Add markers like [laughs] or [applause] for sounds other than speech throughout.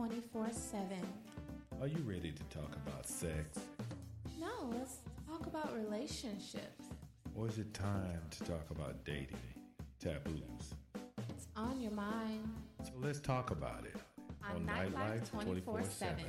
24 7. Are you ready to talk about sex? No, let's talk about relationships. Or is it time to talk about dating? Taboos. It's on your mind. So let's talk about it. On, on Nightlife 24 7.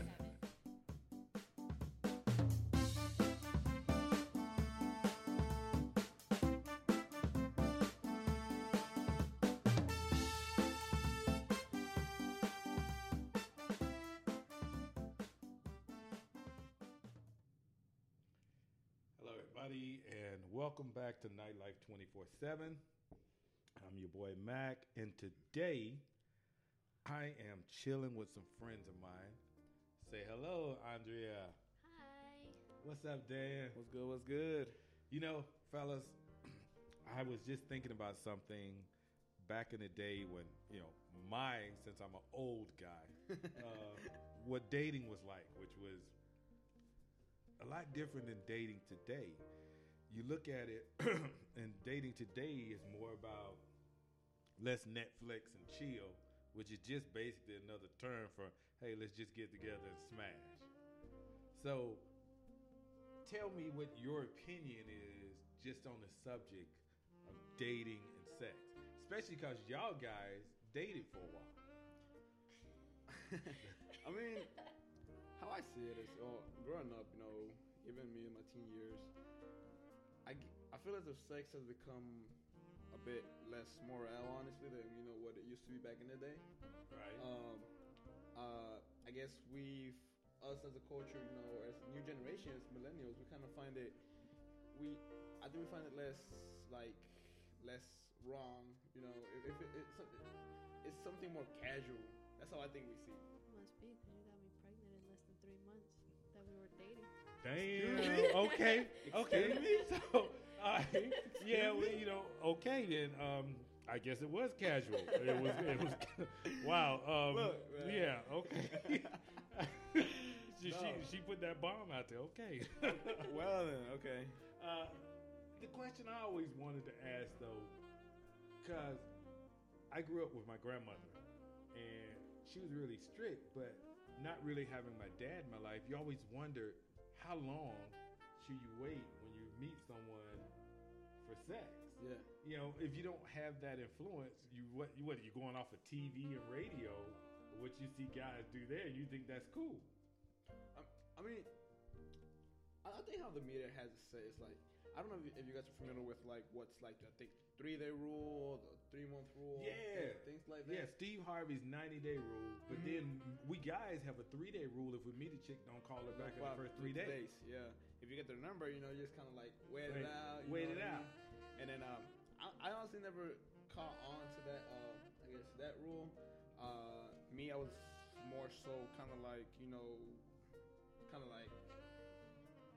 7. I'm your boy Mac, and today I am chilling with some friends of mine. Say hello, Andrea. Hi. What's up, Dan? What's good? What's good? You know, fellas, [clears throat] I was just thinking about something back in the day when, you know, my, since I'm an old guy, [laughs] uh, what dating was like, which was a lot different than dating today. You look at it, [clears throat] and dating today is more about less Netflix and chill, which is just basically another term for, hey, let's just get together and smash. So, tell me what your opinion is just on the subject of dating and sex, especially because y'all guys dated for a while. [laughs] I mean, how I see it is, oh, growing up, you know, even me in my teen years, feel as if sex has become a bit less moral, honestly, than you know what it used to be back in the day. Right. Um, uh, I guess we've us as a culture, you know, as new generations, millennials, we kind of find it. We, I think we find it less like less wrong, you know. If, if it, it's, some- it's something more casual. That's how I think we see. it. Must be because you got me pregnant in less than three months that we were dating. Damn. okay. [laughs] Okay. So, uh, [laughs] yeah, well, you know, okay then. Um, I guess it was casual. It was. It was. [laughs] wow. Um, Look, yeah. Okay. [laughs] she, No. she she put that bomb out there. Okay. well then, okay. Uh, the question I always wanted to ask though, because I grew up with my grandmother, and she was really strict, but not really having my dad in my life. You always wonder how long should you wait when you meet someone sex. Yeah. You know, if you don't have that influence, you what you what you going off of TV and radio, what you see guys do there, you think that's cool. I, I mean, I, think how the media has it say is like I don't know if you, if you guys are familiar with like what's like I think three day rule, the three month rule, Yeah, things like that. Yeah, Steve Harvey's ninety day rule, but mm-hmm. then we guys have a three day rule. If we meet a chick, don't call her back in the first three two days. Yeah. If you get their number, you know, you just kind of like wait, Wait- it out. you wait know it what I out. mean? And then um, I, I honestly never caught on to that. Um, I guess that rule. Uh, me, I was more so kind of like you know, kind of like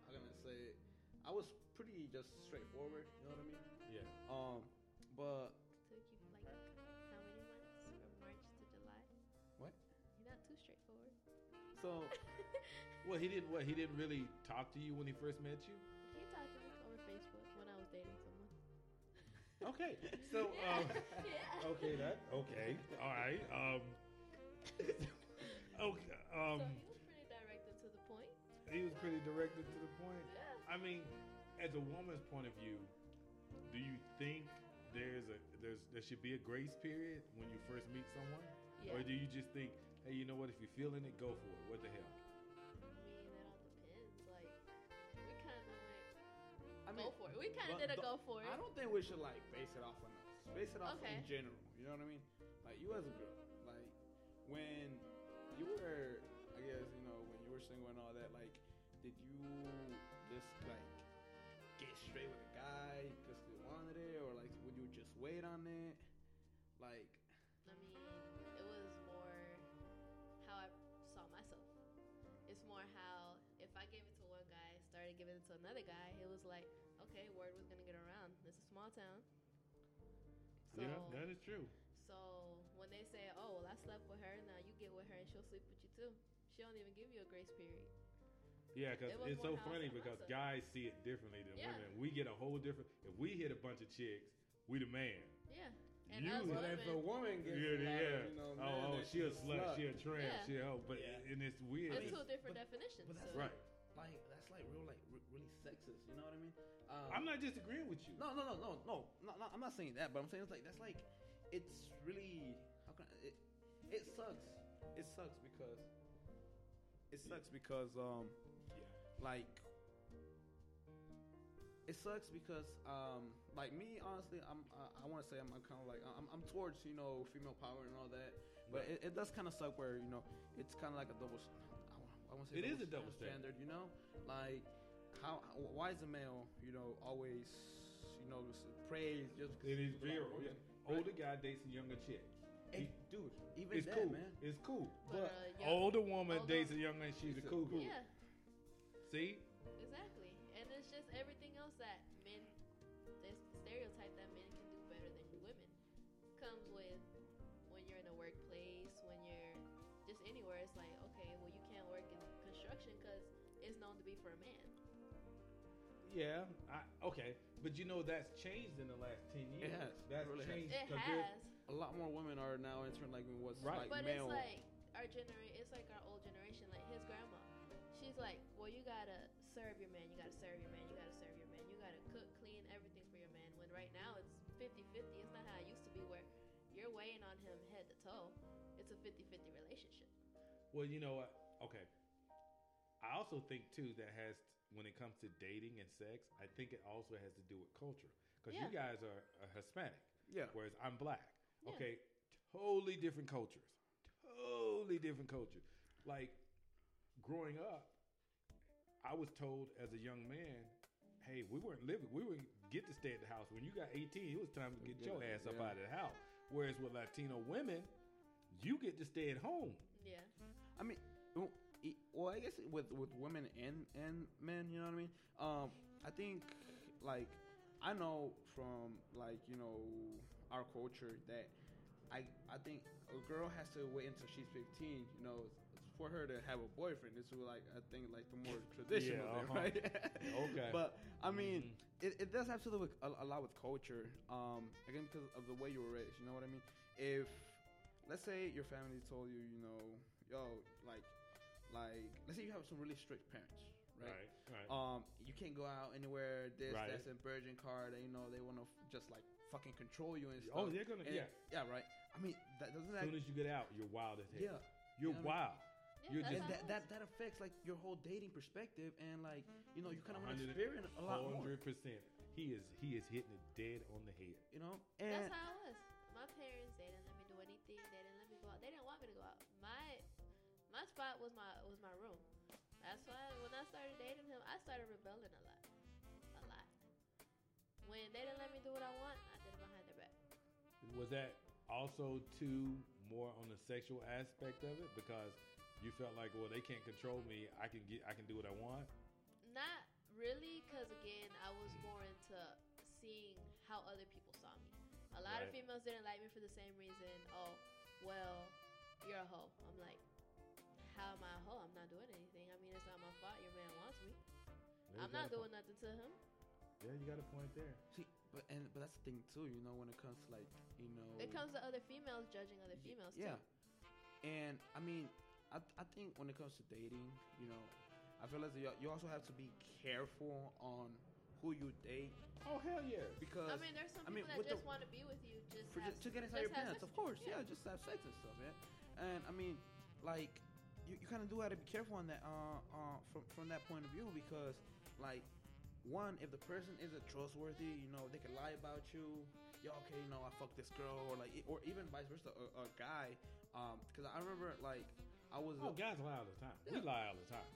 how can I say it? I was pretty just straightforward. You know what I mean? Yeah, Um, but Took you like how many months from March to July? what? You're not too straightforward. So [laughs] well, he didn't. What he didn't really talk to you when he first met you. Okay, so [laughs] um, okay, that okay, all right. Um, [laughs] okay, so um, he was pretty direct to the point. he was pretty directed to the point. Yeah. I mean, as a woman's point of view, do you think there's a there's there should be a grace period when you first meet someone, Yeah. or do you just think, hey, you know what? If you're feeling it, go for it. What the hell? We kind of did a go for it. I don't think we should like base it off on us. Base it off Okay. in general. You know what I mean? Like you as a girl, like when you were, I guess you know when you were single and all that. Like, did you just like get straight with a guy because you wanted it, or like would you just wait on it? Like, I mean, it was more how I saw myself. It's more how if I gave it to one guy, started giving it to another guy, it was like, around. This is a small town. So, yeah, that is true. so when they say, oh, well, I slept with her, now you get with her and she'll sleep with you too. She don't even give you a grace period. Yeah, because It it's so more how I funny because myself. guys see it differently than Yeah. women. We get a whole different. If we hit a bunch of chicks, we the man. Yeah. You And You- us But women, if a woman gets Yeah, a yeah. you know, oh, men, oh, she a she's slut, she a tramp, Yeah. she a hoe, but Yeah. and it's weird. it's mean, two different but- definitions. but that's so. right. Like that's like real like re- really sexist. You know what I mean? Um, I'm not disagreeing with you. No, no, no, no, no, no, no. I'm not saying that, but I'm saying it's like that's like it's really how can I, it it sucks. It sucks because it sucks because um Yeah. like it sucks because um like me honestly I'm uh, I want to say I'm, I'm kind of like I'm, I'm towards you know female power and all that but Right. it, it does kind of suck where you know it's kind of like a double I want to say It is a double standard you know like how how- why is a male you know always you know s- praised just because It is he's a black zero. woman, Yeah. Older guy dates a younger chick. And, He- dude even it's that cool. man It's cool. But, But uh, young- Older woman older- dates a younger, and she's a It's a- cougar. Yeah, See, yeah, I, okay, but you know that's changed in the last ten years. has. That's It really changed. It 'cause there's- has. a lot more women are now entering like what's Right. like But male it's like our generation. It's like our old generation. Like his grandma, she's like, well, you gotta serve your man. You gotta serve your man. You gotta serve your man. You gotta cook, clean, everything for your man. When right now it's 50-50. It's not how it used to be where you're weighing on him head to toe. It's a 50-50 relationship. Well, you know what? Okay. I also think too that has when it comes to dating and sex, I think it also has to do with culture because you guys are, are Hispanic, yeah whereas I'm black. Yeah. Okay, totally different cultures. Totally different culture. Like growing up, I was told as a young man, "Hey, we weren't living. We wouldn't get to stay at the house. When you got 18, it was time to get Get your ass up yeah. out of the house." Whereas with Latino women, you get to stay at home. Yeah. I mean, well, well, I guess with with women and and men, you know what I mean. Um, I think like I know from like you know our culture that I I think a girl has to wait until she's 15, you know, for her to have a boyfriend. This is like I think like the more traditional Yeah, uh-huh. right? [laughs] Okay. But I mean, Mhm. it, it does have to do with a, a lot with culture. Um, again, because of the way you were raised. You know what I mean? If let's say your family told you, you know, yo, like, like, let's say you have some really strict parents, right? right, right. Um, you can't go out anywhere. This, Right. that's in Virgin card. And, you know, they want to f- just like fucking control you and stuff. oh, they're gonna And- yeah. yeah, right. I mean, that doesn't As that, soon as you get out, you're wild as hell. yeah. You're You know what I wild. Yeah, You're that's And that, that that affects like your whole dating perspective and like you know you kind of want to experience a lot more. Hundred percent. He is he is hitting it dead on the head. You know, and That's how spot was my was my room. That's why when I started dating him, I started rebelling a lot, a lot. When they didn't let me do what I want, I did it behind their back. Was that also too more on the sexual aspect of it because you felt like, well, they can't control me. I can get I can do what I want. Not really, because again, I was more into seeing how other people saw me. A lot of females didn't like me for the same reason. Oh, well, you're a hoe. I'm like, how am I a hoe? I'm not doing anything. I mean, it's not my fault. Your man wants me. Yeah, I'm not got a doing nothing to him. Yeah, you got a point there. See, but and but that's the thing too. You know, when it comes to like you know, It comes to other females judging other females Yeah, too. and I mean, I I think when it comes to dating, you know, I feel as you, you also have to be careful on who you date Oh hell yeah. because I mean, there's some I mean, people with that the- just want to be with you just for have, just, to get inside your just have pants, of with you. course, yeah. just have sex and stuff, man. And I mean, like, you, you kind of do have to be careful on that, uh, uh, from from that point of view because, like, one, if the person isn't trustworthy, you know, they can lie about you. Yo, okay, you know, I fucked this girl, or like, or even vice versa, a, a guy. Um, because I remember, like, I was, Oh, guys lie all the time. We lie all the time.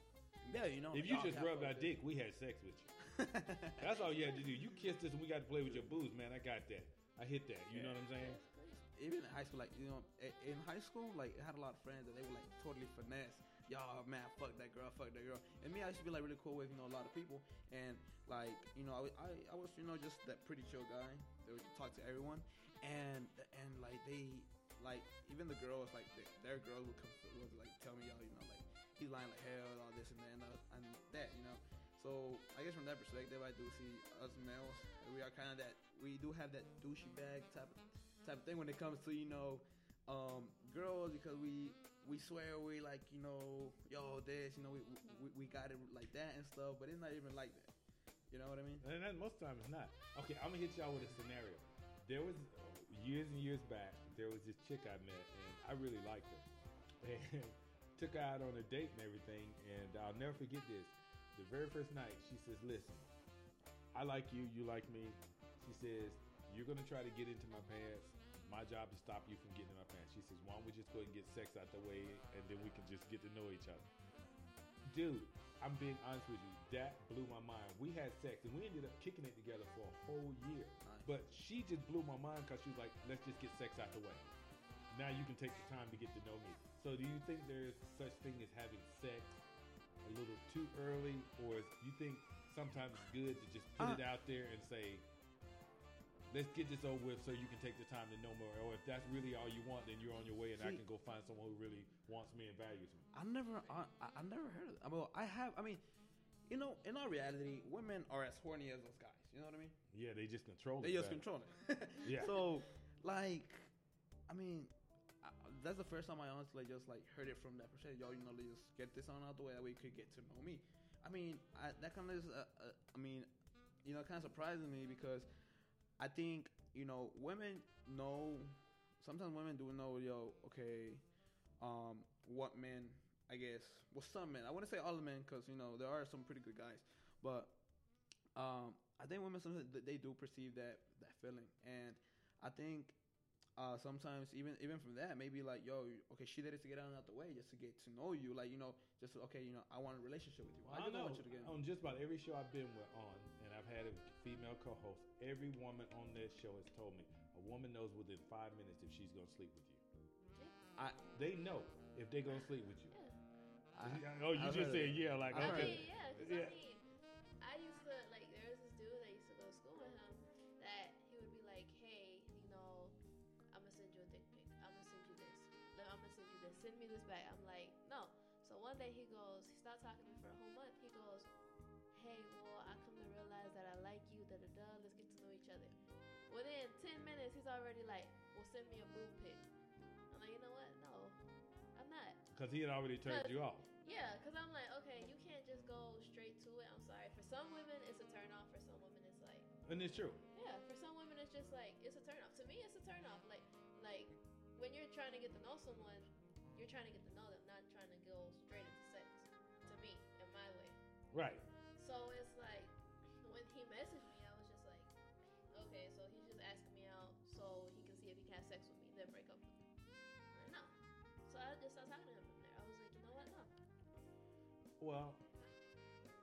yeah, you know, If you "Oh, just rubbed our dick, we had sex with you. [laughs] That's all you had to do. You kissed us and we got to play with your boobs, man. I got that. I hit that. You know what I'm saying? Even in high school, like you know, in high school, like I had a lot of friends that they were like totally finesse. Y'all, man, fuck that girl, fuck that girl. And me, I used to be like really cool with you know a lot of people, and like you know, I, I, I was you know just that pretty chill guy that would talk to everyone, and and like they like even the girls like their girls would come would like tell me y'all you know like he's lying like hell and all this and that and, uh, and that you know. So I guess from that perspective, I do see us males. We are kind of that. We do have that douchey bag type type of thing when it comes to you know um, girls because we we swear we like you know yo this you know we, we we got it like that and stuff, but it's not even like that. You know what I mean? And that, most times it's not. Okay, I'm gonna hit y'all with a scenario. There was years and years back. There was this chick I met, and I really liked her. And [laughs] took her out on a date and everything. And I'll never forget this. The very first night, she says, "Listen, I like you. You like me." She says, "You're gonna try to get into my pants. My job is to stop you from getting in my pants." She says, "Why don't we just go ahead and get sex out the way, and then we can just get to know each other." Dude, I'm being honest with you. That blew my mind. We had sex and we ended up kicking it together for a whole year. Nice. But she just blew my mind because she was like, let's just get sex out the way. Now you can take the time to get to know me. So do you think there's such thing as having sex a little too early? Or is, you think sometimes it's good to just put Uh, it out there and say, let's get this over with so you can take the time to know more. Or if that's really all you want, then you're on your way and I can go find someone who really wants me and values me. I never, I, I- never heard of it. I mean, I have. I mean, you know, in our reality, women are as horny as those guys. You know what I mean? Yeah, they just control it. They it. just better. control it. [laughs] Yeah. So, like, I mean, I, that's the first time I honestly just like heard it from that perspective. Yo, you know, let's just get this on out the way that we could get to know me. I mean, I, that kind of is. Uh, uh, I mean, you know, kind of surprising me because I think you know women know. Sometimes women do know. Yo, okay, um, what men. I guess well, some men. I wouldn't say all the men because you know there are some pretty good guys, but um, I think women sometimes they do perceive that that feeling, and I think uh, sometimes even even from that maybe like yo okay she did it to get out of the way just to get to know you like you know just okay you know I want a relationship with you I I know. want you to get On just about every show I've been with on, and I've had a female co-host, every woman on this show has told me a woman knows within five minutes if she's gonna sleep with you. I- they know if they're gonna sleep with you. Yeah. I, [laughs] oh, you I've just said it. yeah, like I've I okay. mean, yeah, because Yeah. I mean, I used to like there was this dude I used to go to school with him that he would be like, hey, you know, I'm gonna send you a dick pic. I'm gonna send you this. Like, I'm gonna send you this. Send me this back. I'm like, no. So one day he goes, he stopped talking to me for a whole already like, well, send me a boob pic. I'm like, you know what? No, I'm not. Because he had already turned you off. Yeah, because I'm like, okay, you can't just go straight to it. I'm sorry. For some women, it's a turn off. For some women, it's like, And it's true. yeah. For some women, it's just like it's a turn off. To me, it's a turn off. Like, like when you're trying to get to know someone, you're trying to get to know them, not trying to go straight into sex. To me, in my way. Right. Well,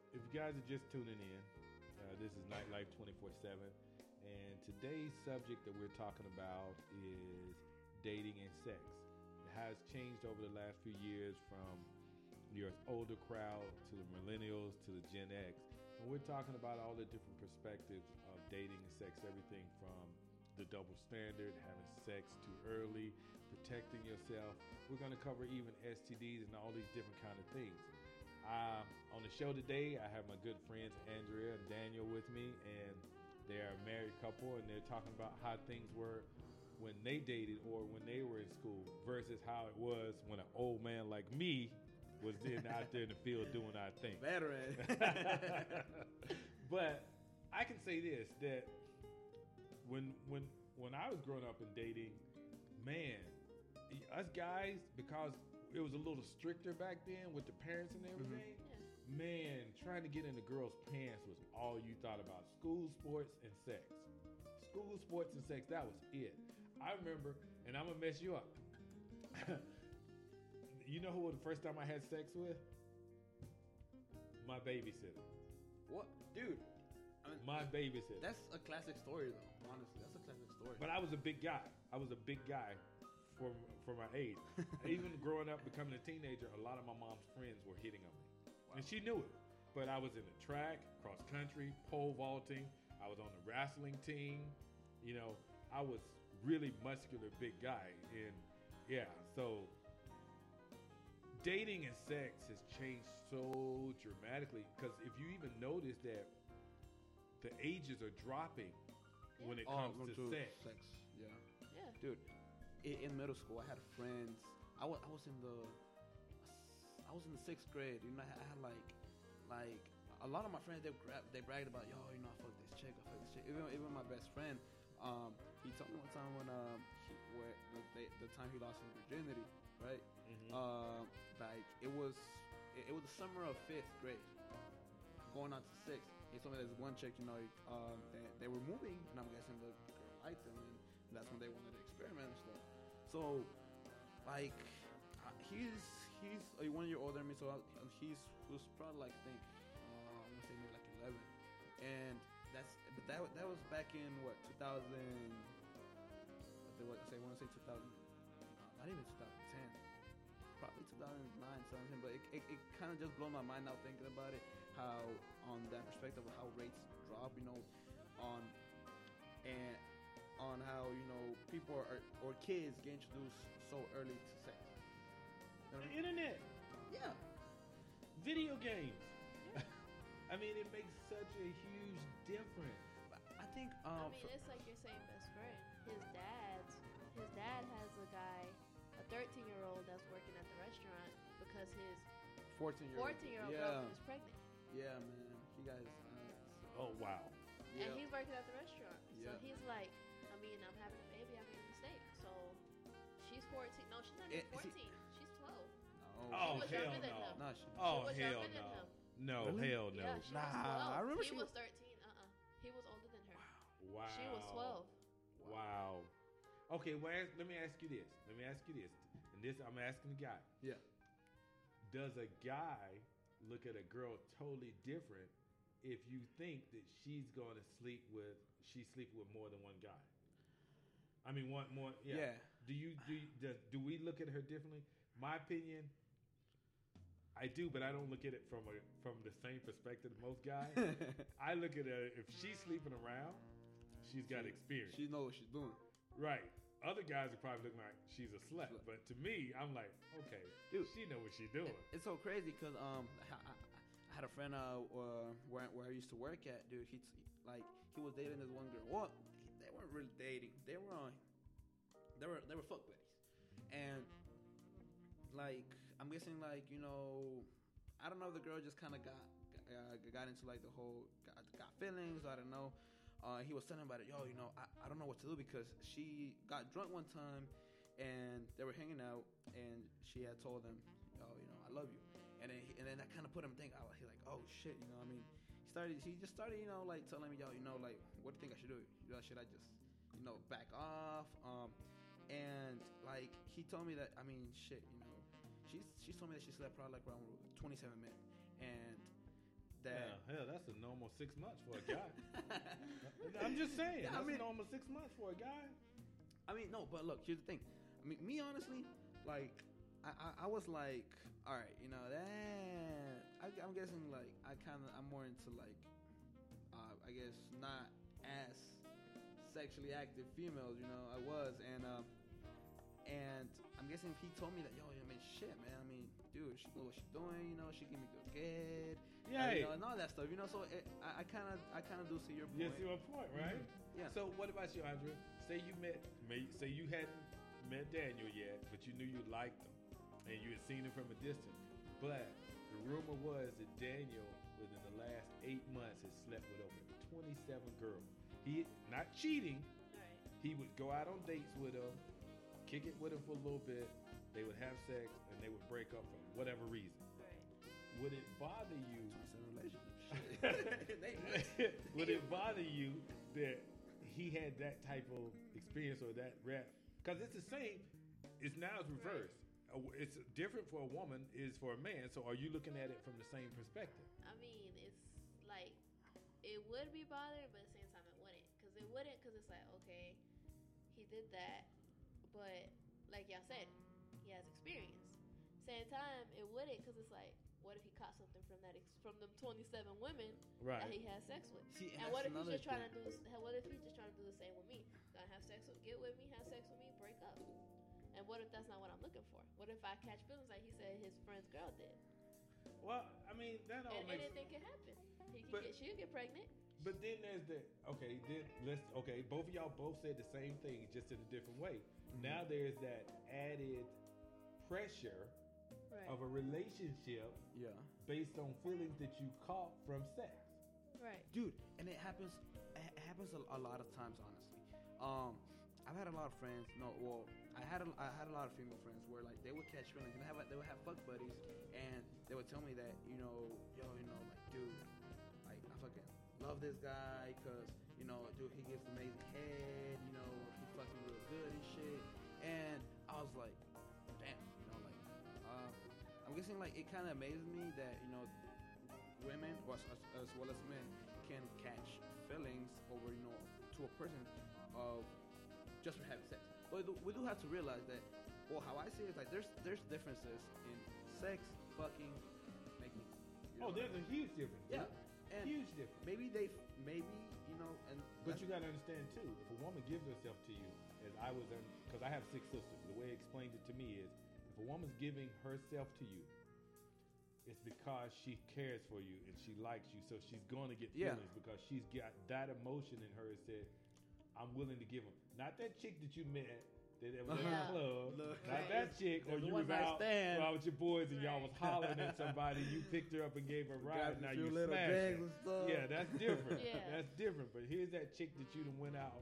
if you guys are just tuning in, uh, this is Nightlife 24 7. And today's subject that we're talking about is dating and sex. It has changed over the last few years from your older crowd to the millennials to the Gen X. And we're talking about all the different perspectives of dating and sex, everything from the double standard, having sex too early, protecting yourself. We're going to cover even STDs and all these different kind of things. On the show today, I have my good friends Andrea and Daniel with me, and they are a married couple, and they're talking about how things were when they dated or when they were in school versus how it was when an old man like me was then out there in the field doing our thing. veteran [laughs] but I can say this that when when when I was growing up and dating, man, us guys because it was a little stricter back then with the parents and mm-hmm. everything. Yeah. Man, trying to get in the girl's pants was all you thought about. School sports and sex. School sports and sex, that was it. I remember, and I'm gonna mess you up. [laughs] you know who the first time I had sex with? My babysitter. what dude I mean, My babysitter. that's a classic story though honestly that's a classic story But I was a big guy. I was a big guy for for my age. [laughs] Even growing up, becoming a teenager, a lot of my mom's friends were hitting on me, and she knew it. But I was in the track, cross country, pole vaulting. I was on the wrestling team. You know, I was really muscular, big guy, and yeah. So dating and sex has changed so dramatically because if you even notice that the ages are dropping when it Oh, comes to to sex. sex Yeah. Yeah. Dude, in, middle school, I had friends. I was I was in the I was in the sixth grade. You know, I had, I had like like a lot of my friends. They gra- they bragged about yo, you know, I fucked this chick, I fucked this chick. Even even my best friend, um, he told me one time when um he, where the, the, time he lost his virginity, right? Mhm. Um, like it was it, it was the summer of fifth grade, going on to sixth. He told me there's one chick, you know, um, they, they were moving, and I'm guessing the girl liked them, and that's when they wanted to experiment and stuff. So, like, uh, he's he's uh, one year older than me, so I, he's was probably like I think uh, I want to say maybe like 11, and that's but that that was back in what 2000. What say I want to say 2000, not even 2010 probably 2009, 17, but it, it, it kind of just blew my mind now thinking about it. How on that perspective of how rates drop, you know, on and on how you know people are or kids get introduced so early to sex. You know what I The mean? internet, Yeah, video games. Yeah. [laughs] I mean, it makes such a huge difference. I think I um, mean, for- it's like your same best friend. His dad's, his dad has a guy, a 13 year old that's working at the restaurant because his 14 year 14 year old yeah, girlfriend is pregnant. yeah, man, you guys. Uh, Oh wow. yeah. And he's working at the restaurant. Yeah. So he's like, 14. No, she's not even see- 14. She's 12. no, Oh was hell younger than no. him. Nah, she, Oh was hell younger than no. him. No Really? hell no. Yeah, she Nah, was 12. I remember he she was was- 13. Uh-uh. He was older than her. Wow. She was 12. Wow. Okay, well, ask, let me ask you this. Let me ask you this. And this, I'm asking the guy. Yeah. Does a guy look at a girl totally different if you think that she's going to sleep with, she's sleeping with more than one guy? I mean, one more. Yeah. yeah. Do you do you, do, do we look at her differently? My opinion, I do, but I don't look at it from a from the same perspective as most guys. [laughs] I look at her if she's sleeping around, she's got experience. she knows what she's doing. Right. Other guys are probably looking like she's a slut, Slut. but to me, I'm like, okay, Dude. she know what she's doing. It's so crazy because um, I, I, I had a friend uh, uh where where I used to work at, dude. He like he was dating this one girl. Well, they weren't really dating. They were on. They were they were fuck buddies, and like I'm guessing like you know, I don't know the girl just kind of got uh, got into like the whole got, got feelings. I don't know. Uh, he was telling about it. Yo, you know, I, I don't know what to do because she got drunk one time, and they were hanging out, and she had told him, "Oh, you know, I love you," and then he, and then that kind of put him thinking. He like, "Oh shit," you know. I mean, he started. He just started, you know, like telling me, "Yo, you know, like, what do you think I should do? You know, should I just, you know, back off?" Um, and like he told me that. I mean, shit, you know, she's she's told me that she slept probably like around 27 minutes, and that. Yeah, hell, that's a normal six months for a guy. [laughs] I'm just saying, Yeah, I that's mean- a normal six months for a guy. I mean, no, but look, here's the thing. I mean, me honestly, like, I, I, I was like, all right, you know, that I, I'm guessing like I kind of I'm more into like, uh, I guess not as sexually active females. You know, I was, and um, and I'm guessing if he told me that, yo, I mean, shit, man. I mean, dude, she knows what she's doing. You know, she give me good head. Yeah, and, you know, and all that stuff. You know, so it, I kind of I kind of do see your you point. see my point, right? Yeah. So what about you, Andrea? Say you met, say you hadn't met Daniel yet, but you knew you liked him, and you had seen him from a distance. But the rumor was that Daniel, within the last eight months, has slept with over 27 girls. He not cheating. Right. He would go out on dates with them, kick it with them for a little bit. They would have sex, and they would break up for whatever reason. Right. Would it bother you? It's a relationship. [laughs] [laughs] Would it bother you that he had that type of experience or that rep? Because it's the same. It's now it's reversed. A w- It's different for a woman is for a man. So are you looking at it from the same perspective? I mean, it's like it would be bothering, but wouldn't. Because it wouldn't, because it's like, okay, he did that, but like y'all said, he has experience. Same time, it wouldn't, because it's like, what if he caught something from that ex- from them 27 women right. that he had sex with? See, And that's what if he's just trying to do? this- What if he's just trying to do the same with me? Gonna have sex with, get with me, have sex with me, break up. And what if that's not what I'm looking for? What if I catch feelings like he said his friend's girl did? Well, I mean that all And makes anything can happen. He can But- get, she can get pregnant. But then there's the okay. Then let's okay. Both of y'all both said the same thing, just in a different way. Mm-hmm. Now there's that added pressure Right. of a relationship Yeah. based on feelings that you caught from sex. right. dude and it happens it happens a, a lot of times honestly um i've had a lot of friends no well i had a, i had a lot of female friends where like they would catch feelings and have they would have fuck buddies and they would tell me that you know yo you know like dude like i fucking love this guy because you know dude he gets amazing head you know he fucks me real good and shit and i was like damn you know like uh, i'm guessing like it kind of amazes me that you know women as, as well as men can catch feelings over you know to a person of just for having sex. But we do have to realize that. Well, how I see it is like there's there's differences in sex, fucking, making. you Oh, know, there's a huge difference. yeah. And huge difference. maybe they maybe you know and But you got to understand too, if a woman gives herself to you, as I was, because I have six sisters, the way he explained it to me is, if a woman's giving herself to you, it's because she cares for you and she likes you, so she's going to get Yeah. feelings because she's got that emotion in her. That said, I'm willing to give them. Not that chick that you met that was the Yeah. club, Look. not that chick, or you was out, stand. out with your boys and y'all was hollering at [laughs] somebody. You picked her up and gave her a ride. Now you smashed bags her. and stuff. Yeah, that's different. [laughs] Yeah. That's different. But here's that chick that you done went out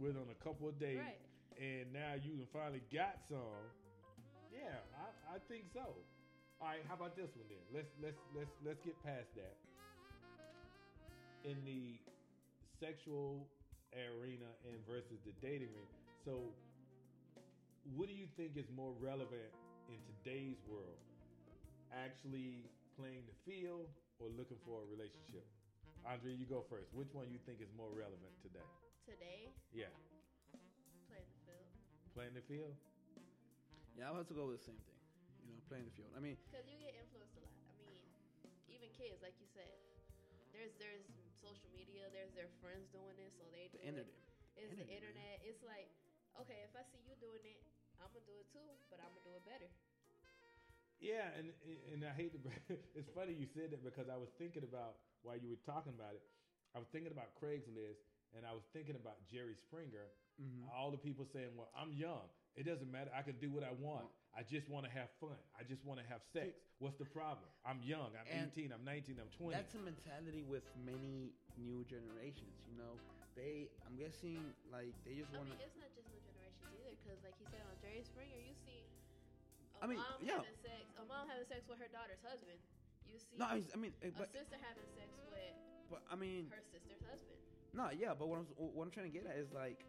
with on a couple of days, Right. and now you done finally got some. Yeah, I, I think so. All right, how about this one then? Let's let's let's let's get past that. In the sexual arena and versus the dating ring. So, what do you think is more relevant in today's world? Actually playing the field or looking for a relationship? Andre, you go first. Which one you think is more relevant today? Today, Yeah, playing the field. playing the field. yeah, I'll have to go with the same thing. You know, playing the field. I mean, Because you get influenced a lot. I mean, even kids, like you said, there's there's social media, there's their friends doing this, so they do the internet. It. It's the Internet, man. internet. It's like, okay, if I see you doing it, I'm gonna do it too, but I'm gonna do it better. Yeah, and and I hate to. [laughs] It's funny you said that because I was thinking about while you were talking about it. I was thinking about Craigslist, and I was thinking about Jerry Springer. Mhm. All the people saying, "Well, I'm young. It doesn't matter. I can do what I want. I just want to have fun. I just want to have sex. What's the problem? I'm young. I'm And 18. I'm 19. I'm 20. That's a mentality with many new generations. You know, they. I'm guessing like they just I want mean, to. it's not just new generations either, because like he said on Jerry Springer, you see a I mean, mom yeah. having sex, a mom having sex with her daughter's husband. You see No, I mean, I mean, eh, a but sister having sex with but I mean, her sister's husband. no, yeah. But what I'm what I'm trying to get at is like,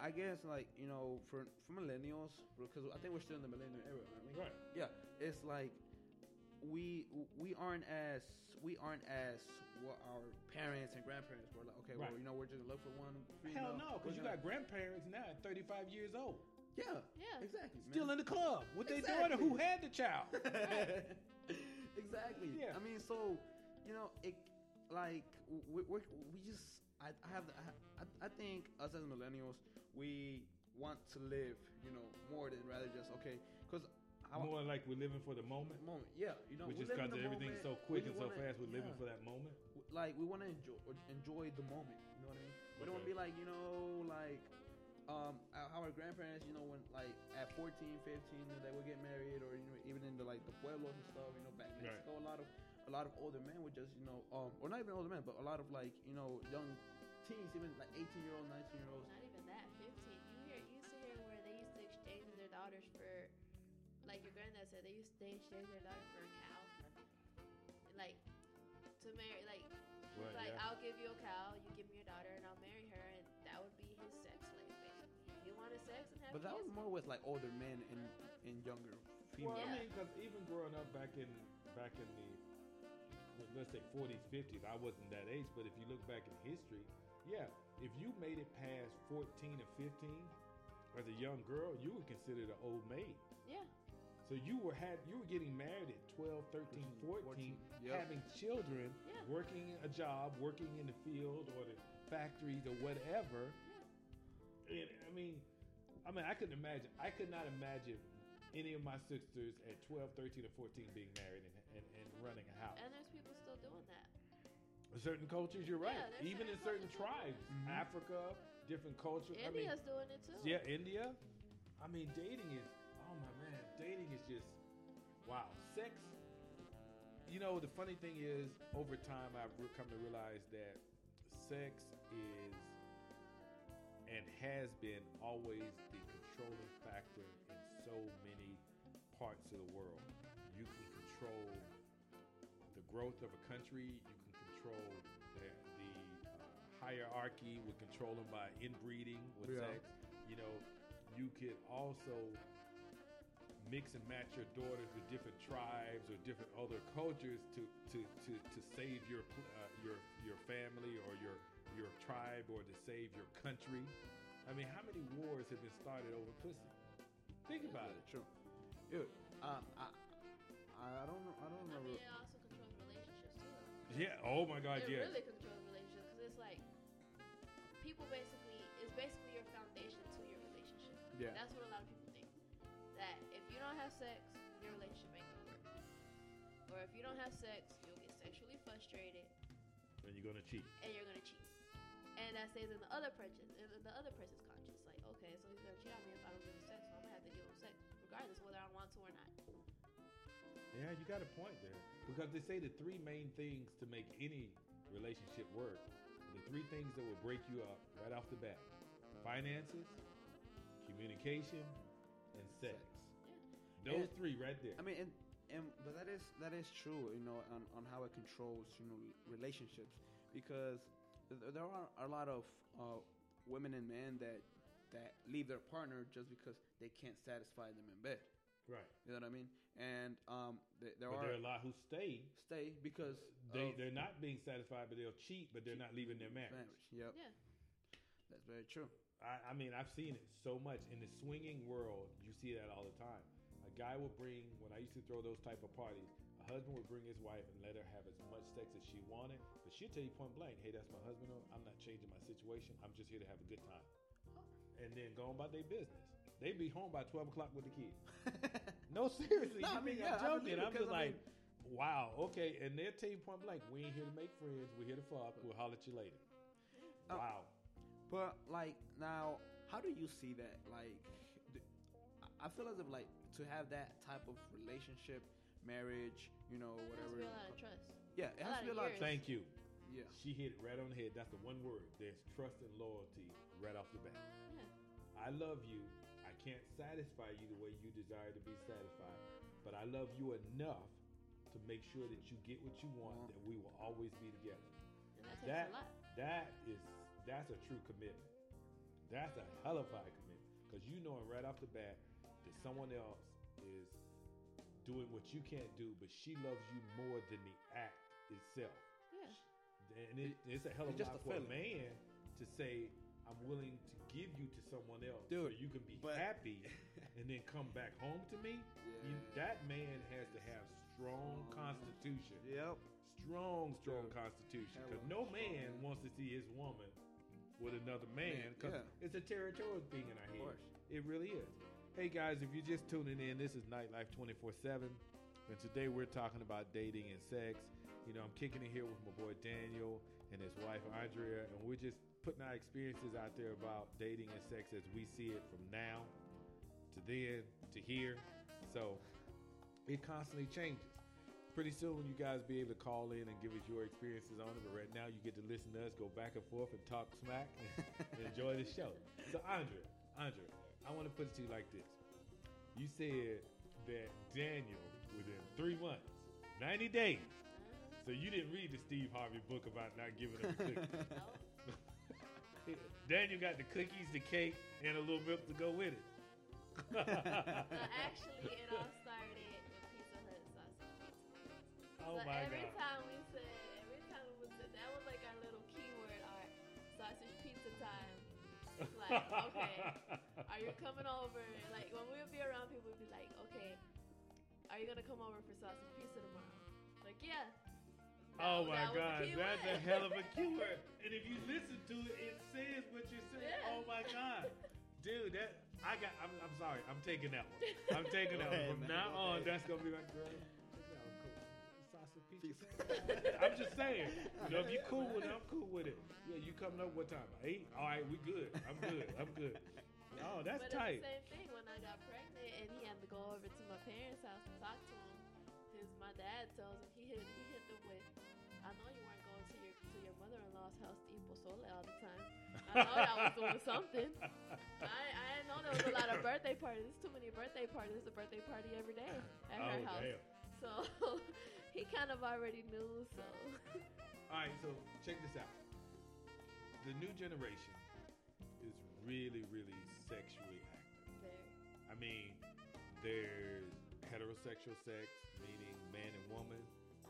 I guess like you know for for millennials because I think we're still in the millennial era, aren't we? right. Yeah, it's like we we aren't as we aren't as what our parents and grandparents were like. Okay, Right. well, you know, we're just gonna look for one. Hell female, no, because you got grandparents now at 35 years old, yeah, Yeah. exactly. still man. in the club with their Exactly. daughter who had the child. [laughs] exactly. Yeah. I mean, so you know, it like we we we just I, I have the, I, I think us as millennials we want to live you know more than rather just okay because More like we're living for the moment, moment yeah you know we just live in because the everything's so quick and so wanna- fast. We're living yeah. for that moment. Like we want to enjoy enjoy the moment. You know what I mean? We don't want to be like you know like um our- how our grandparents you know when like at 14, 15 they would get married or you know even in the like the pueblos and stuff. You know back in Right. Mexico a lot of a lot of older men would just you know um or not even older men but a lot of like you know young teens even like 18 year old 19 year olds Not even that. Fifteen. You hear you used to hear where they used to exchange their daughters for, like your granddad said, they used to exchange their daughter for a cow, like to marry. Like Well, like yeah. I'll give you a cow, you but that was more with like older men and and younger females. Well, I mean, because even growing up back in back in the let's say 40s, 50s, I wasn't that age, but if you look back in history, yeah, if you made it past 14 or 15 as a young girl, you were considered an old maid. yeah, So you were had you were getting married at 12, 13, 14, 14, yep. having children, Yeah. working a job, working in the field or the factories or whatever. And I mean, I mean, I couldn't imagine. I could not imagine any of my sisters at 12, 13, or 14 being married and, and, and running a house. and there's people still doing that. certain cultures, you're right. Yeah, there's Even in certain certain cultures. tribes, Mhm. Africa, different cultures. I mean, India's doing it too. yeah, India. I mean, dating is. Oh my man, dating is just wow. Sex. You know, the funny thing is, over time, I've come to realize that sex is and has been always the controlling factor in so many parts of the world. You can control the growth of a country. You can control the, the uh, hierarchy with controlling by inbreeding with Yeah. sex. You know, you could also mix and match your daughters with different tribes or different other cultures to to to, to save your uh, your your family or your your tribe or to save your country. I mean, how many wars have been started over pussy? Think about it. True. Dude, uh, I, I don't know. I don't I mean, it also controls relationships too. though. Yeah. Oh my God. it Yes. really controls relationships because it's like people basically it's basically your foundation to your relationship. Yeah. That's what a lot of people don't have sex, your relationship ain't gonna work. Or if you don't have sex, you'll get sexually frustrated And you're gonna cheat. and you're gonna cheat. And that stays in the other person, in the other person's conscience. Like, okay, so he's gonna cheat on me if I don't give him sex, so I'm gonna have to give him sex, regardless whether I want to or not. Yeah, you got a point there. Because they say the three main things to make any relationship work, the three things that will break you up right off the bat finances, communication, and sex. Those And- three right there. I mean, and, and but that is that is true. You know, on, on how it controls you know relationships because there are a lot of uh, women and men that that leave their partner just because they can't satisfy them in bed. right. You know what I mean? And um, th- there But are there are a lot who stay. stay because They of they're not being satisfied, but they'll cheat, but they're not leaving their marriage. marriage. Yep, Yeah. that's very true. I, I mean, I've seen it so much in the swinging world. You see that all the time. Guy will bring when I used to throw those type of parties. A husband would bring his wife and let her have as much sex as she wanted, but she'd tell you point blank, "Hey, that's my husband. I'm not changing my situation. I'm just here to have a good time." And then go on about their business. They'd be home by twelve o'clock with the kids. [laughs] No, seriously. No, you I mean, think yeah, I'm joking? I'm just I like, wow, okay. And they'll tell you point blank, we ain't here to make friends. We're here to fuck. We'll holler at you later. Oh. Wow. But like now, how do you see that? Like, I feel as if like to have that type of relationship, marriage, you know, There has whatever. to be a lot of trust. Yeah, it has to be a lot. years. Of, Thank you. yeah, She hit it right on the head. That's the one word. There's trust and loyalty right off the bat. Yeah. I love you. I can't satisfy you the way you desire to be satisfied, but I love you enough to make sure that you get what you want, Want. that we will always be together. And that takes That a lot. that is that's a true commitment. That's a hell of a commitment because you knowing right off the bat that someone else is doing what you can't do, but she loves you more than the act itself. Yeah. And it, it's a hell of a just lot a for a man to say, I'm willing to give you to someone else so Dude, you can be but- happy [laughs] and then come back home to me. You, that man has to have strong Strong. constitution. Yep. Strong, strong Dude, constitution. Because no man strong. wants to see his woman with another man Man, because yeah. it's a territorial thing in our Of head. It really is. Hey guys, if you're just tuning in, this is Nightlife 24 7. And today we're talking about dating and sex. You know, I'm kicking it here with my boy Daniel and his wife Andrea, and we're just putting our experiences out there about dating and sex as we see it from now to then to here. So it constantly changes. Pretty soon, you guys be able to call in and give us your experiences on it. But right now, you get to listen to us go back and forth and talk smack [laughs] and enjoy the show. So, Andrea, Andrea, I want to put it to you like this. You said that Daniel, within three months, 90 days, so you didn't read the Steve Harvey book about not giving them cookies. [laughs] [laughs] Daniel got the cookies, the cake, and a little milk to go with it. No, [laughs] actually, it all started with Pizza Hut sausage pizza. oh so my every God. time we said, every time we say, that was like our little keyword, our sausage pizza time. Like, okay, are you coming over? Like when we would be around people, we'd be like, okay, are you gonna come over for sausage pizza tomorrow? Like, yeah. Oh my that God, key that's a hell of a keyword. [laughs] and if you listen to it, it says what you're saying. Yeah. Oh my God, dude, that I got. I'm, I'm sorry, I'm taking that one. I'm taking that [laughs] one from man, now go on. ahead. That's gonna be my girl. check it out, cool. Sausage pizza? Pizza. [laughs] I'm just saying. You know, if you cool with it, I'm cool with it. Yeah, you coming up what time? Eight? All right, we good. I'm good. I'm good. Oh, that's but tight. it's the same thing when I got pregnant and he had to go over to my parents' house to talk to him. His my dad tells him he hit he hit them with, I know you weren't going to your to your mother in law's house to eat pozole all the time. I know y'all was doing something. [laughs] I I know there was a lot of birthday parties. Too many birthday parties. A birthday party every day at her oh, house. damn. So [laughs] he kind of already knew. So [laughs] All right, so check this out. The new generation is really, really sexually active. there. I mean, there's heterosexual sex, meaning man and woman.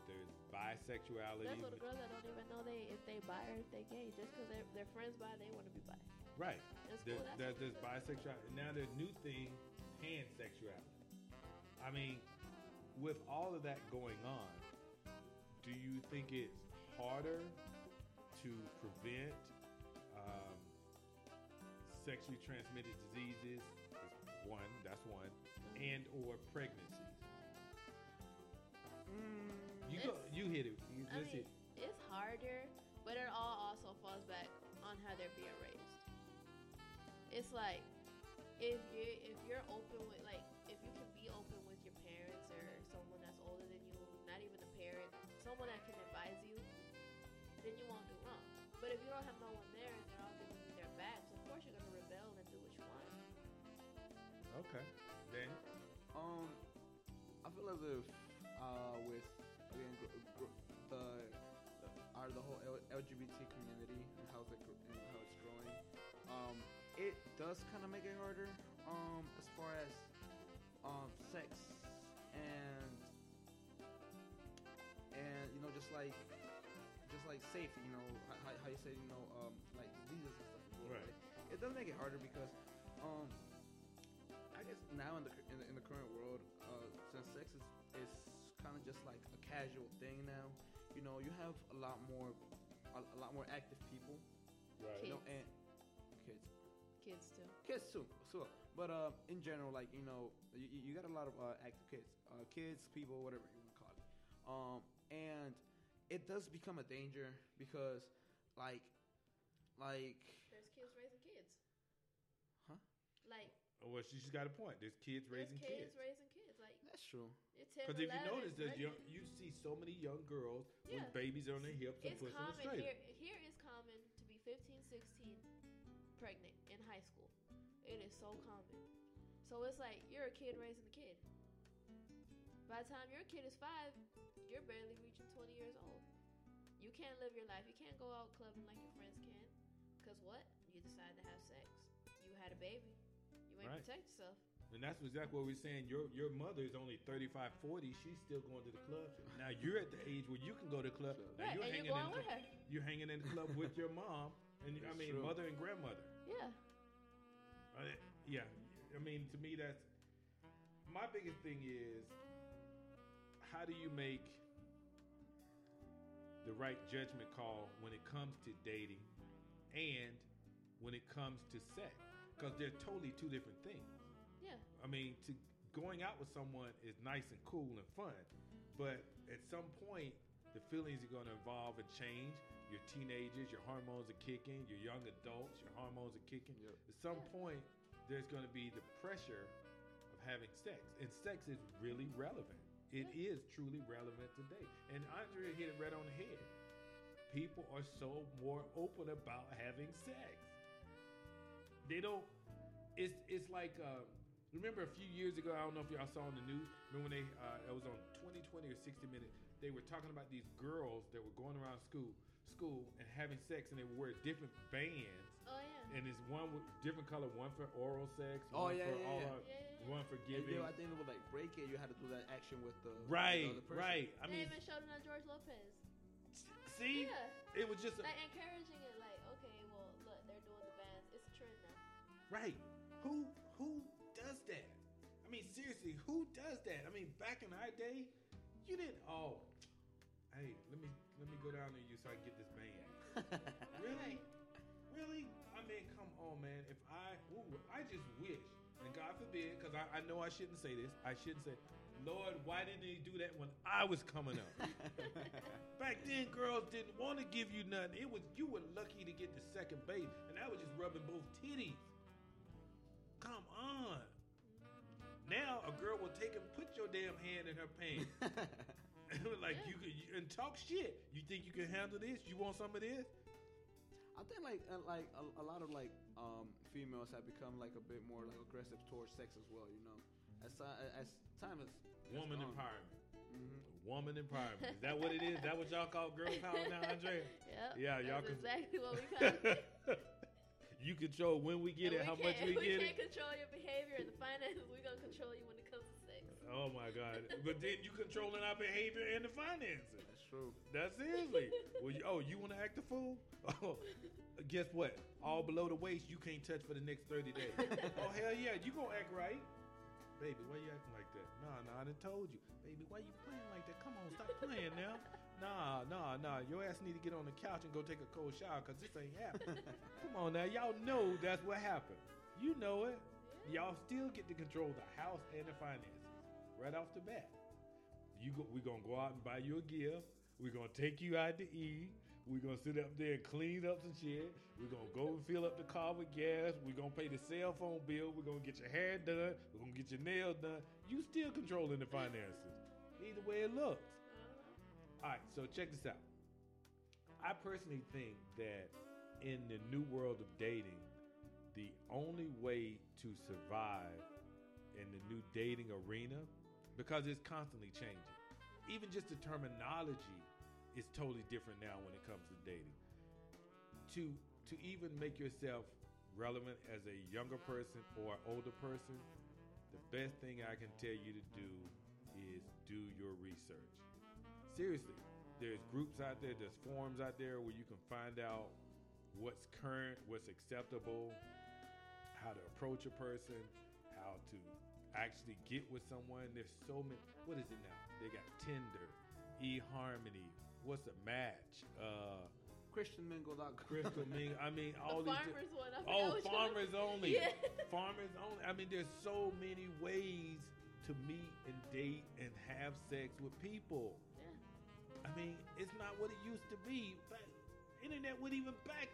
There's bisexuality. There's little girls that don't even know they if they bi or if they gay. Just because their their friends bi, they want to be bi. Right. There, cool. That's there, there's bisexuality. Now there's new thing, pansexuality. I mean, with all of that going on, do you think it's harder to prevent sexually transmitted diseases? Is one, that's one, and or pregnancies. Mm, you go, you hit it. You I mean, hit. it's harder, but it all also falls back on how they're being raised. It's like if you if you're open with like if you can be open with your parents or someone that's older than you, not even a parent, someone that can advise you, then you won't do Okay. Then Um, I feel as if uh, with again gr- gr- the, are the whole L- LGBT community and how it gr- and how it's growing, um, it does kind of make it harder. Um, as far as um sex and and you know just like just like safety, you know how, how- you say you know um like diseases and stuff. Right. It does make it harder because um guess now in the in the, in the current world, uh, since sex is, is kind of just like a casual thing now, you know, you have a lot more a, a lot more active people, right. you know, Kids. and kids, Kids too. kids too, so. But uh, in general, like you know, you, you got a lot of uh, active kids, uh, kids, people, whatever you want to call it, um, and it does become a danger because, like, like There's kids raising kids. Huh? Like Oh, Well, she's got a point. There's kids there's raising kids, kids. raising kids. Like that's true. Because if you notice, there's young, you see so many young girls with babies on their hips and it's pushing common straight. here. Here is common to be 15, 16, pregnant in high school. It is so common. So it's like you're a kid raising a kid. By the time your kid is five, you're barely reaching 20 years old. You can't live your life. You can't go out clubbing like your friends can. Cause what? You decide to have sex. You had a baby. You Right. protect yourself. And that's exactly what we're saying. Your your mother is only 35, 40. She's still going to the club. Now you're at the age where you can go to the club. Now right, you're and hanging you're going in with her. you're hanging in the club with your mom and [laughs] I mean true. mother and grandmother. Yeah. Uh, yeah, I mean to me that's my biggest thing is how do you make the right judgment call when it comes to dating and when it comes to sex because they're totally two different things. Yeah. I mean, to going out with someone is nice and cool and fun, but at some point, the feelings are going to evolve and change. You're teenagers, your hormones are kicking. You're young adults, your hormones are kicking. Yep. At some point, there's going to be the pressure of having sex, and sex is really relevant. It is truly relevant today. And Andrea hit it right on the head. People are so more open about having sex. They don't. It's it's like uh, remember a few years ago. I don't know if y'all saw on the news. Remember when they uh, it was on 2020 or 60 Minutes. They were talking about these girls that were going around school school and having sex, and they would wear different bands. Oh yeah. And it's one with different color, one for oral sex, Oh, one yeah, for yeah, all yeah. out- Yeah, yeah, yeah. one for And giving. then I think it would like break it. You had to do that action with the Right, the other person. right. I they mean, even showed it on George Lopez. see, Yeah. it was just a, Like encouraging it, right. Who who does that? I mean, seriously, who does that? I mean, back in our day, you didn't. Oh, hey, let me let me go down to you so I can get this band. [laughs] Really? Really? I mean, come on, man. If I, ooh, I just wish, and God forbid, because I, I know I shouldn't say this. I shouldn't say. Lord, why didn't he do that when I was coming up? [laughs] Back then, girls didn't want to give you nothing. It was you were lucky to get the second base, and I was just rubbing both titties. Come on. Now a girl will take and put your damn hand in her pants. [laughs] [laughs] like you could and talk shit. You think you can handle this? You want some of this? I think like uh, like a, a lot of like um, females have become like a bit more like aggressive towards sex as well. You know, as as time has has Woman gone. empowerment. Mhm. Woman empowerment. Is that what it is? Is that what y'all call girl power now, Andrea? [laughs] Yep. Yeah, y'all That's can- exactly what we call it. You control when we get And it, how much can't- we [laughs] get can't control your behavior and the finances. We're gonna control you when it comes to sex. Oh my God! But then you controlling our behavior and the finances. That's true. That's seriously. well, you, oh, you want to act a fool? [laughs] Oh, guess what? All below the waist, you can't touch for the next thirty days. [laughs] oh hell yeah, you gonna act right, baby? Why you acting like that? Nah, nah, I done told you, baby. Why you playing like that? Come on, stop playing now. Nah, nah, nah. Your ass need to get on the couch and go take a cold shower because this ain't happening. [laughs] Come on now, y'all know that's what happened. You know it. Y'all still get to control the house and the finances right off the bat. You go, we gonna go out and buy you a gift. We're gonna take you out to eat. We're gonna sit up there and clean up some shit. We're gonna go and fill up the car with gas. We're gonna pay the cell phone bill. We're gonna get your hair done. We're gonna get your nails done. You still controlling the finances. Either way it looks. All right, so check this out. I personally think that in the new world of dating, the only way to survive in the new dating arena, because it's constantly changing, even just the terminology is totally different now when it comes to dating. To to even make yourself relevant as a younger person or older person, the best thing I can tell you to do is do your research seriously, there's groups out there, there's forums out there where you can find out what's current, what's acceptable, how to approach a person, how to actually get with someone. There's so many. What is it now? They got Tinder, eHarmony. What's a match? Uh, ChristianMingle.com. Crystal Ming. I mean, all the these. farmers one. I Oh, which one. farmers only. Yeah. [laughs] Farmers only. I mean, there's so many ways to meet and date and have sex with people. Yeah. I mean, it's not what it used to be. But internet would even back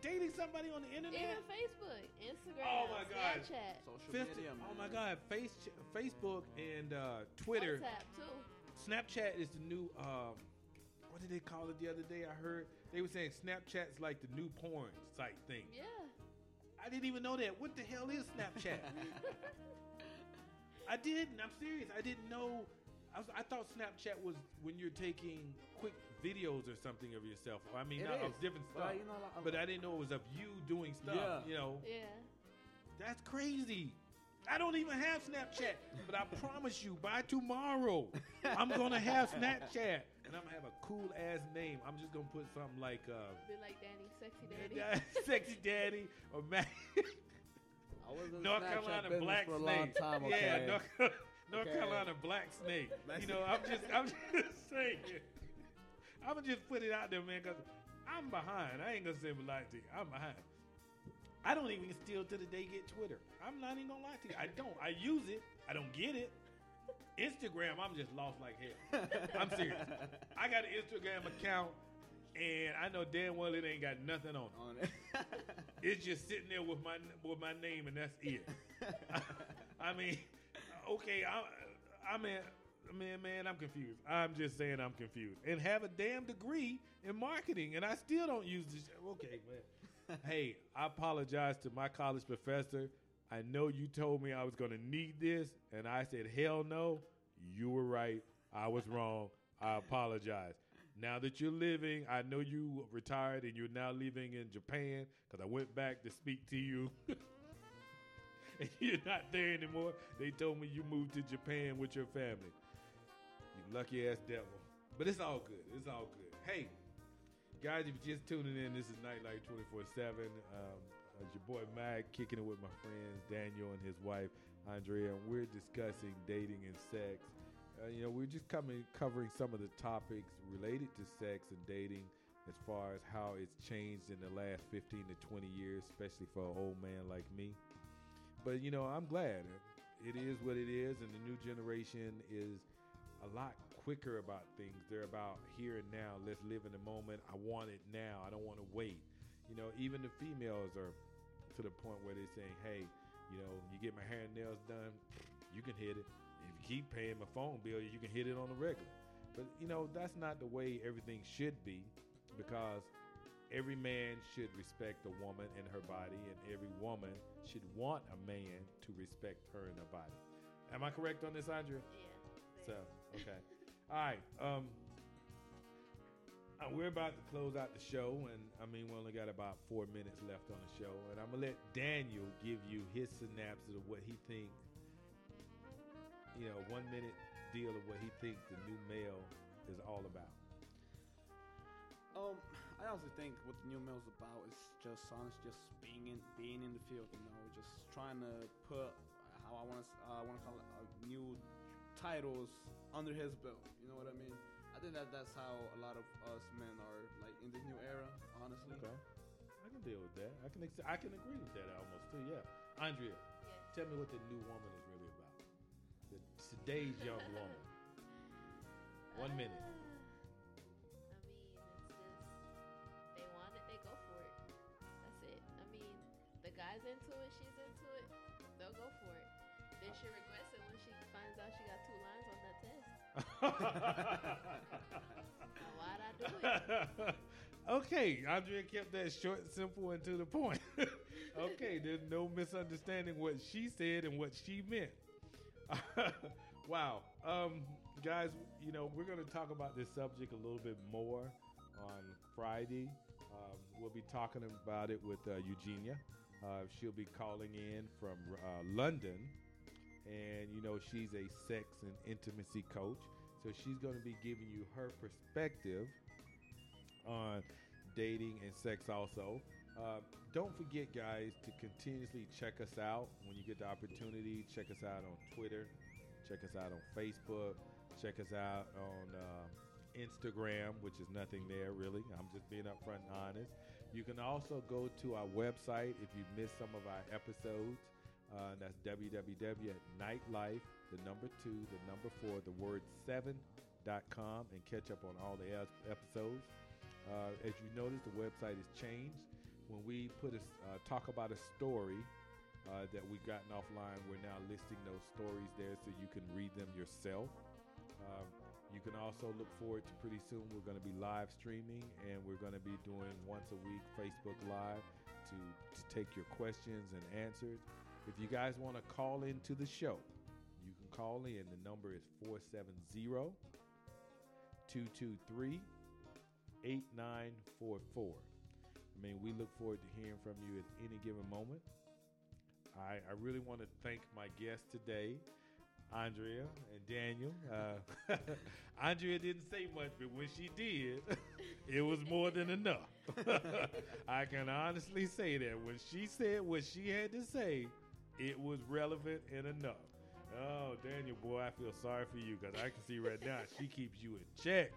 dating somebody on the internet. Even Facebook, Instagram, Oh my God. Snapchat, Social Fifty- media, man. oh my God, Face, Facebook and uh, Twitter. WhatsApp too. Snapchat is the new. Um, what did they call it the other day? I heard they were saying Snapchat's like the new porn site thing. Yeah. I didn't even know that. What the hell is Snapchat? [laughs] I didn't. I'm serious. I didn't know. I, was, I thought Snapchat was when you're taking quick videos or something of yourself. I mean, It not of is. different But, stuff. you know, like, But I didn't know it was of you doing stuff. Yeah. You know, Yeah. that's crazy. I don't even have Snapchat, but I promise you, by tomorrow, [laughs] I'm gonna have Snapchat, and I'm gonna have a cool ass name. I'm just gonna put something like uh, Be like Danny, sexy Danny. [laughs] "Sexy Daddy" or "Mac." I was in North Snapchat Carolina Black for a Snake. long time. Okay. Yeah, North, North Okay. Carolina Black Snake. [laughs] You know, I'm just, I'm just [laughs] saying. I'm gonna just put it out there, man, because I'm behind. I ain't gonna say lie to you. I'm behind. I don't even still to the day get Twitter. I'm not even gonna lie to you. I don't. I use it. I don't get it. Instagram, I'm just lost like hell. [laughs] I'm serious. I got an Instagram account, and I know damn well it ain't got nothing on it. On it. It's just sitting there with my with my name, and that's it. I mean, okay, I, I mean, man, man, I'm confused. I'm just saying I'm confused, and have a damn degree in marketing, and I still don't use this. Okay, man. [laughs] hey, I apologize to my college professor. I know you told me I was going to need this, and I said, hell no. You were right. I was wrong. I apologize. Now that you're living, I know you retired and you're now living in Japan because I went back to speak to you. [laughs] and [laughs] you're not there anymore. They told me you moved to Japan with your family. You lucky ass devil. But it's all good. It's all good. Hey, guys, if you're just tuning in, this is Nightlife 24 7. Um, it's your boy Mac kicking it with my friends Daniel and his wife Andrea, and we're discussing dating and sex. Uh, you know, we're just coming covering some of the topics related to sex and dating as far as how it's changed in the last 15 to 20 years, especially for an old man like me. But you know, I'm glad. it is what it is, and the new generation is a lot quicker about things. They're about here and now. Let's live in the moment. I want it now. I don't want to wait. You know, even the females are to the point where they're saying, "Hey, you know, you get my hair and nails done, you can hit it. If you keep paying my phone bill, you can hit it on the regular." But you know, that's not the way everything should be, because every man should respect a woman and her body, and every woman should want a man to respect her and her body. Am I correct on this, Andrea? Yeah. So, okay. All right. Um, we're about to close out the show, and I mean, we only got about four minutes left on the show, and I'm gonna let Daniel give you his synopsis of what he thinks. You know, one minute deal of what he thinks the new male is all about. Um, I also think what the new male's about is just honestly just being in being in the field. You know, just trying to put how I want to uh, I want to call it uh, new titles under his belt. You know what I mean? I think that that's how a lot of us men are like in this new era. Honestly, Okay, I can deal with that. I can ex- I can agree with that almost too. Yeah, Andrea, Yes. tell me what the new woman is really about. The today's young woman. One minute. Why'd I do it? [laughs] okay, Andrea kept that short, simple, and to the point. [laughs] okay, there's no misunderstanding what she said and what she meant. [laughs] wow. Um, guys, you know, we're going to talk about this subject a little bit more on Friday. Um, we'll be talking about it with uh, Eugenia. Uh, she'll be calling in from uh, London. And, you know, she's a sex and intimacy coach. So she's going to be giving you her perspective on dating and sex also. Uh, don't forget, guys, to continuously check us out when you get the opportunity. Check us out on Twitter. Check us out on Facebook. Check us out on uh, Instagram, which is nothing there really. I'm just being upfront and honest. You can also go to our website if you missed some of our episodes. Uh, that's www.nightlife, the number two, the number four, the word seven dot com, and catch up on all the episodes. Uh, as you notice, the website has changed. When we put a uh, talk about a story uh, that we've gotten offline, we're now listing those stories there so you can read them yourself. Um, you can also look forward to pretty soon. We're going to be live streaming, and we're going to be doing once a week Facebook Live to, to take your questions and answers. If you guys want to call into the show, call in. The number is 470 223 8944. I mean, we look forward to hearing from you at any given moment. I, I really want to thank my guests today, Andrea and Daniel. Uh, [laughs] Andrea didn't say much, but when she did, [laughs] it was more than enough. [laughs] I can honestly say that when she said what she had to say, it was relevant and enough. Oh, Daniel, boy, I feel sorry for you because I can see right now she keeps you in check.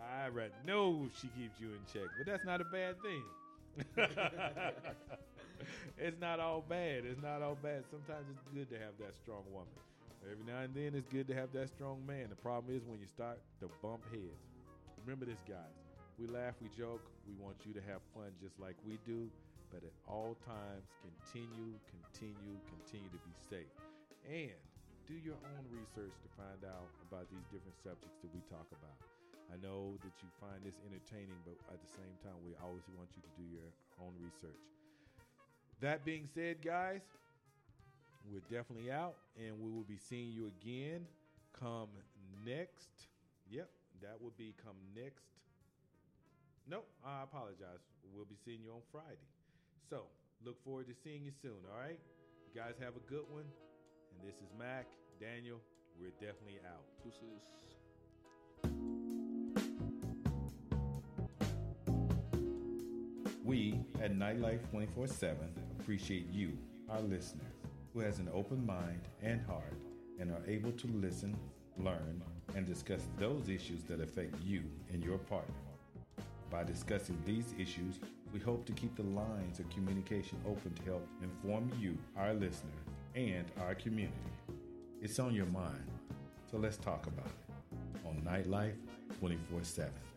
I right know she keeps you in check, but that's not a bad thing. [laughs] it's not all bad. It's not all bad. Sometimes it's good to have that strong woman. Every now and then it's good to have that strong man. The problem is when you start to bump heads. Remember this, guys. We laugh, we joke. We want you to have fun just like we do, but at all times, continue, continue, continue to be safe. And do your own research to find out about these different subjects that we talk about. I know that you find this entertaining, but at the same time, we always want you to do your own research. That being said, guys, we're definitely out, and we will be seeing you again come next. Yep, that will be come next. Nope, I apologize. We'll be seeing you on Friday. So look forward to seeing you soon. All right, you guys have a good one. And this is Mac Daniel. We're definitely out. Deuces. We at Nightlife 24 7 appreciate you, our listener, who has an open mind and heart and are able to listen, learn, and discuss those issues that affect you and your partner. By discussing these issues, we hope to keep the lines of communication open to help inform you, our listener, and our community. It's on your mind, so let's talk about it on Nightlife 24 7.